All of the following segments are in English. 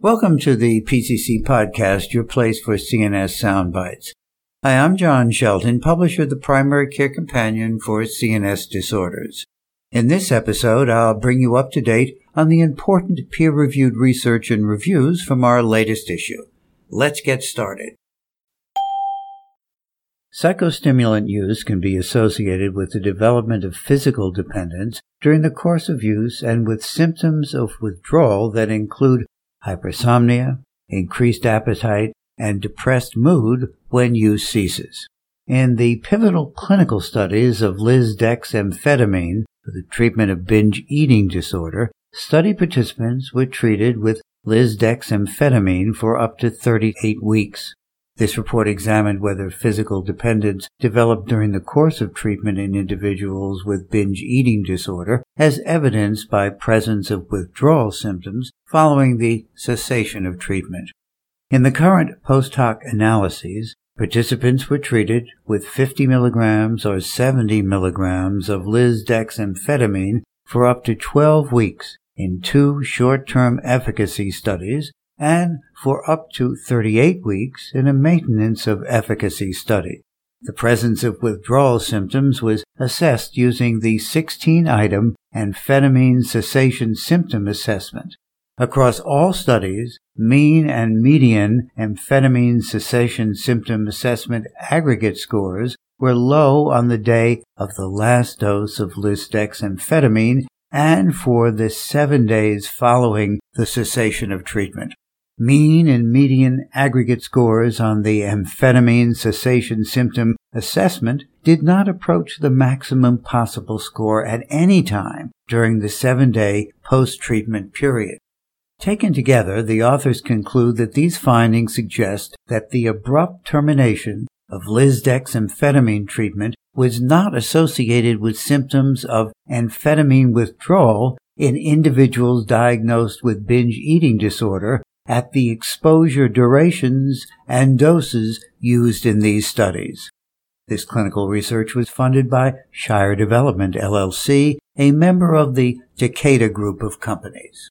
Welcome to the PCC podcast, your place for CNS soundbites. Hi, I'm John Shelton, publisher of the Primary Care Companion for CNS Disorders. In this episode, I'll bring you up to date on the important peer-reviewed research and reviews from our latest issue. Let's get started. Psychostimulant use can be associated with the development of physical dependence during the course of use and with symptoms of withdrawal that include hypersomnia, increased appetite, and depressed mood when use ceases. In the pivotal clinical studies of lisdexamfetamine for the treatment of binge eating disorder, study participants were treated with lisdexamfetamine for up to 38 weeks. This report examined whether physical dependence developed during the course of treatment in individuals with binge eating disorder, as evidenced by presence of withdrawal symptoms following the cessation of treatment. In the current post hoc analyses, participants were treated with 50 milligrams or 70 milligrams of lisdexamfetamine for up to 12 weeks in two short-term efficacy studies and for up to 38 weeks in a maintenance of efficacy study. The presence of withdrawal symptoms was assessed using the 16 item amphetamine cessation symptom assessment. Across all studies, mean and median amphetamine cessation symptom assessment aggregate scores were low on the day of the last dose of lisdexamfetamine and for the seven days following the cessation of treatment. Mean and median aggregate scores on the amphetamine cessation symptom assessment did not approach the maximum possible score at any time during the seven day post treatment period. Taken together, the authors conclude that these findings suggest that the abrupt termination of lisdexamfetamine treatment was not associated with symptoms of amphetamine withdrawal in individuals diagnosed with binge eating disorder at the exposure durations and doses used in these studies. This clinical research was funded by Shire Development LLC, a member of the Takeda Group of companies.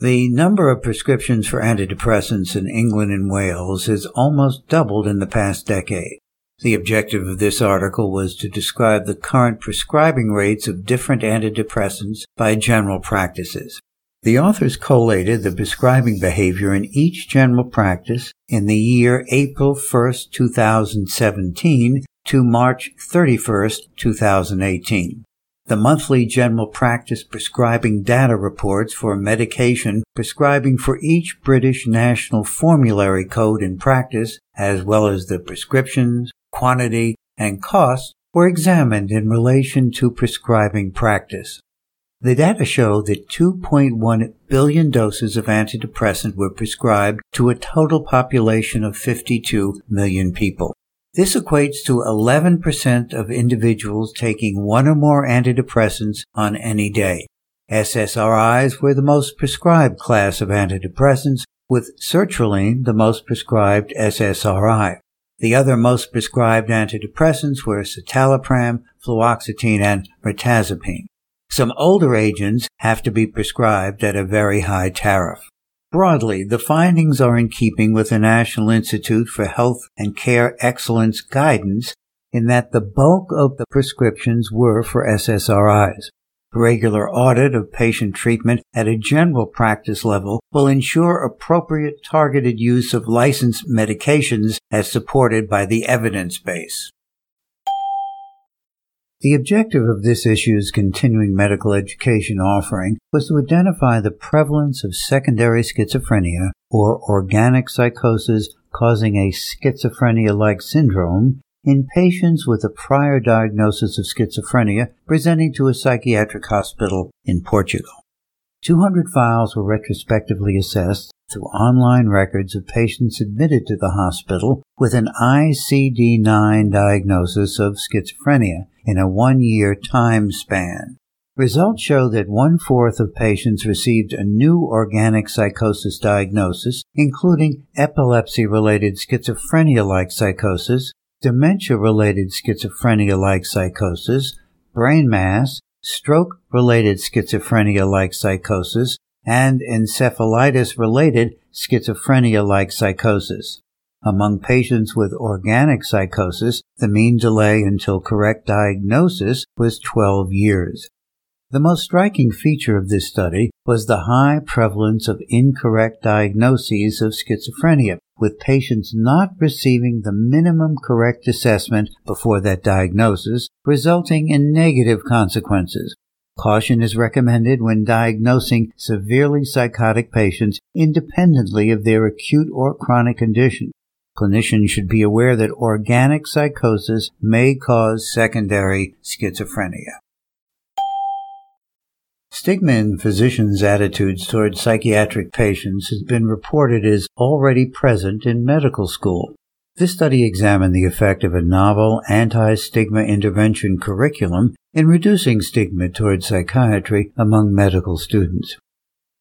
The number of prescriptions for antidepressants in England and Wales has almost doubled in the past decade. The objective of this article was to describe the current prescribing rates of different antidepressants by general practices. The authors collated the prescribing behavior in each general practice in the year April 1, 2017 to March 31, 2018. The monthly general practice prescribing data reports for medication prescribing for each British National Formulary Code in practice, as well as the prescriptions, quantity, and cost, were examined in relation to prescribing practice. The data show that 2.1 billion doses of antidepressant were prescribed to a total population of 52 million people. This equates to 11% of individuals taking one or more antidepressants on any day. SSRIs were the most prescribed class of antidepressants, with sertraline the most prescribed SSRI. The other most prescribed antidepressants were citalopram, fluoxetine, and mirtazapine. Some older agents have to be prescribed at a very high tariff. Broadly, the findings are in keeping with the National Institute for Health and Care Excellence guidance in that the bulk of the prescriptions were for SSRIs. Regular audit of patient treatment at a general practice level will ensure appropriate targeted use of licensed medications as supported by the evidence base. The objective of this issue's continuing medical education offering was to identify the prevalence of secondary schizophrenia or organic psychosis causing a schizophrenia-like syndrome in patients with a prior diagnosis of schizophrenia presenting to a psychiatric hospital in Portugal. 200 files were retrospectively assessed through online records of patients admitted to the hospital with an ICD-9 diagnosis of schizophrenia in a one-year time span. Results show that one-fourth of patients received a new organic psychosis diagnosis, including epilepsy-related schizophrenia-like psychosis, dementia-related schizophrenia-like psychosis, brain mass, stroke-related schizophrenia-like psychosis, and encephalitis related schizophrenia like psychosis. Among patients with organic psychosis, the mean delay until correct diagnosis was 12 years. The most striking feature of this study was the high prevalence of incorrect diagnoses of schizophrenia, with patients not receiving the minimum correct assessment before that diagnosis, resulting in negative consequences. Caution is recommended when diagnosing severely psychotic patients independently of their acute or chronic condition. Clinicians should be aware that organic psychosis may cause secondary schizophrenia. Stigma in physicians' attitudes toward psychiatric patients has been reported as already present in medical school. This study examined the effect of a novel anti-stigma intervention curriculum in reducing stigma toward psychiatry among medical students.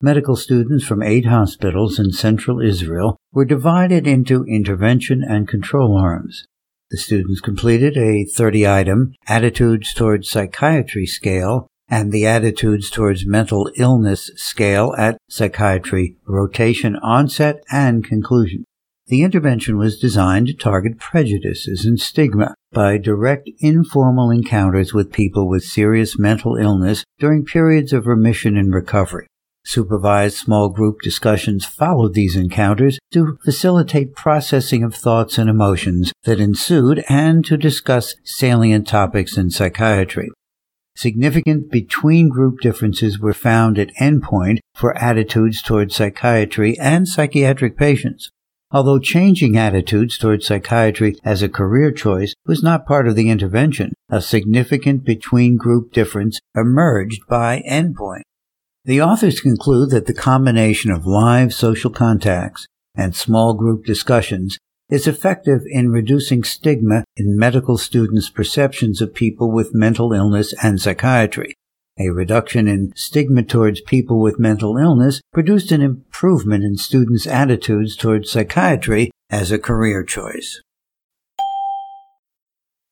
Medical students from eight hospitals in central Israel were divided into intervention and control arms. The students completed a 30 item attitudes toward psychiatry scale and the attitudes towards mental illness scale at psychiatry rotation onset and conclusion. The intervention was designed to target prejudices and stigma by direct informal encounters with people with serious mental illness during periods of remission and recovery. Supervised small group discussions followed these encounters to facilitate processing of thoughts and emotions that ensued and to discuss salient topics in psychiatry. Significant between group differences were found at endpoint for attitudes toward psychiatry and psychiatric patients. Although changing attitudes toward psychiatry as a career choice was not part of the intervention, a significant between group difference emerged by endpoint. The authors conclude that the combination of live social contacts and small group discussions is effective in reducing stigma in medical students' perceptions of people with mental illness and psychiatry. A reduction in stigma towards people with mental illness produced an improvement in students' attitudes towards psychiatry as a career choice.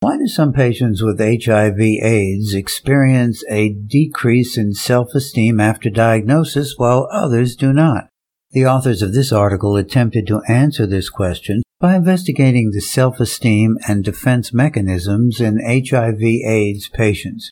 Why do some patients with HIV AIDS experience a decrease in self-esteem after diagnosis while others do not? The authors of this article attempted to answer this question by investigating the self-esteem and defense mechanisms in HIV AIDS patients.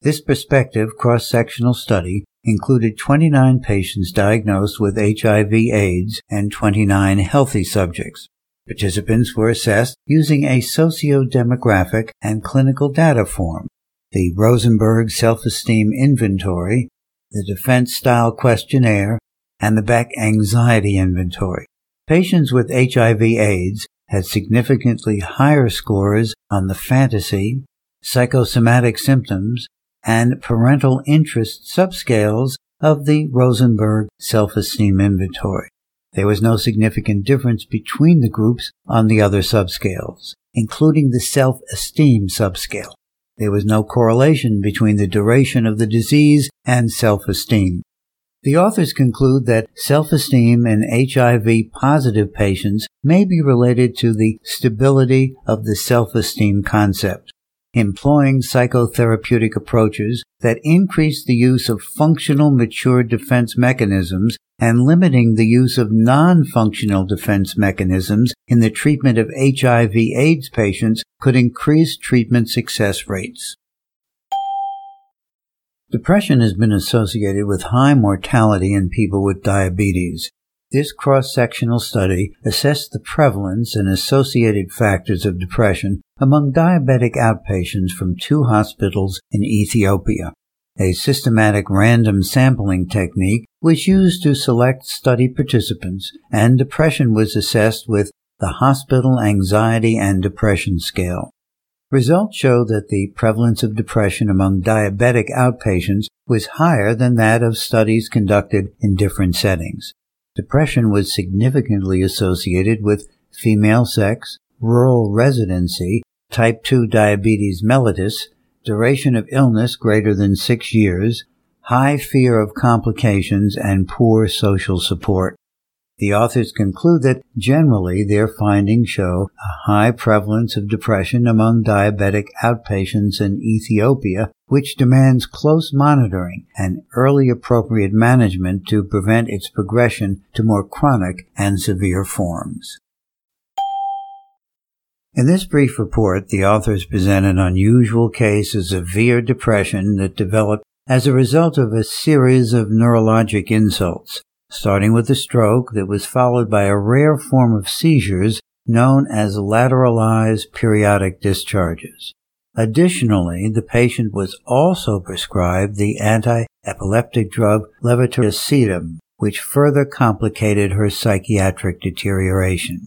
This prospective cross-sectional study included 29 patients diagnosed with HIV AIDS and 29 healthy subjects. Participants were assessed using a socio-demographic and clinical data form, the Rosenberg Self-Esteem Inventory, the Defense Style Questionnaire, and the Beck Anxiety Inventory. Patients with HIV AIDS had significantly higher scores on the fantasy, psychosomatic symptoms, and parental interest subscales of the Rosenberg Self-Esteem Inventory. There was no significant difference between the groups on the other subscales, including the self-esteem subscale. There was no correlation between the duration of the disease and self-esteem. The authors conclude that self-esteem in HIV positive patients may be related to the stability of the self-esteem concept. Employing psychotherapeutic approaches that increase the use of functional mature defense mechanisms and limiting the use of non-functional defense mechanisms in the treatment of HIV AIDS patients could increase treatment success rates. Depression has been associated with high mortality in people with diabetes. This cross-sectional study assessed the prevalence and associated factors of depression among diabetic outpatients from two hospitals in Ethiopia. A systematic random sampling technique was used to select study participants, and depression was assessed with the Hospital Anxiety and Depression Scale. Results show that the prevalence of depression among diabetic outpatients was higher than that of studies conducted in different settings. Depression was significantly associated with female sex, rural residency, type 2 diabetes mellitus, duration of illness greater than six years, high fear of complications, and poor social support. The authors conclude that generally their findings show a high prevalence of depression among diabetic outpatients in Ethiopia, which demands close monitoring and early appropriate management to prevent its progression to more chronic and severe forms. In this brief report, the authors present an unusual case of severe depression that developed as a result of a series of neurologic insults starting with a stroke that was followed by a rare form of seizures known as lateralized periodic discharges. Additionally, the patient was also prescribed the anti-epileptic drug levetiracetam, which further complicated her psychiatric deterioration.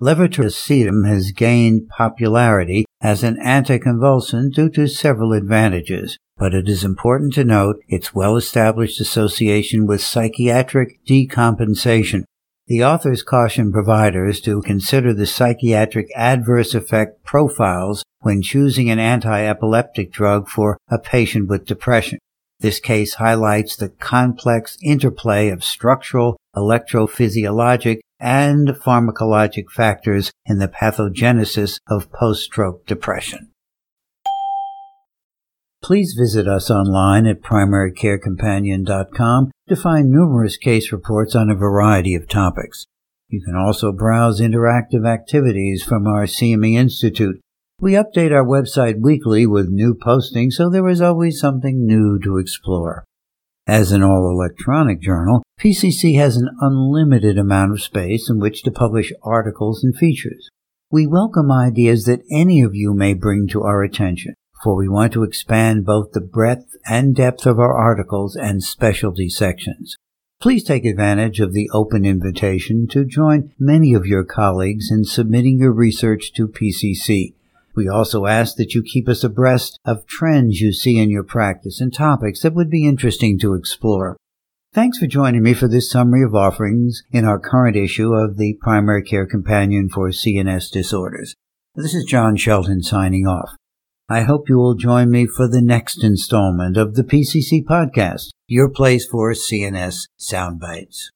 Levetiracetam has gained popularity as an anticonvulsant due to several advantages, but it is important to note its well-established association with psychiatric decompensation. The authors caution providers to consider the psychiatric adverse effect profiles when choosing an anti-epileptic drug for a patient with depression. This case highlights the complex interplay of structural, electrophysiologic, and pharmacologic factors in the pathogenesis of post-stroke depression. Please visit us online at primarycarecompanion.com to find numerous case reports on a variety of topics. You can also browse interactive activities from our CME Institute. We update our website weekly with new postings, so there is always something new to explore. As an all electronic journal, PCC has an unlimited amount of space in which to publish articles and features. We welcome ideas that any of you may bring to our attention for we want to expand both the breadth and depth of our articles and specialty sections. Please take advantage of the open invitation to join many of your colleagues in submitting your research to PCC. We also ask that you keep us abreast of trends you see in your practice and topics that would be interesting to explore. Thanks for joining me for this summary of offerings in our current issue of the Primary Care Companion for CNS Disorders. This is John Shelton signing off. I hope you will join me for the next installment of the PCC podcast, your place for CNS soundbites.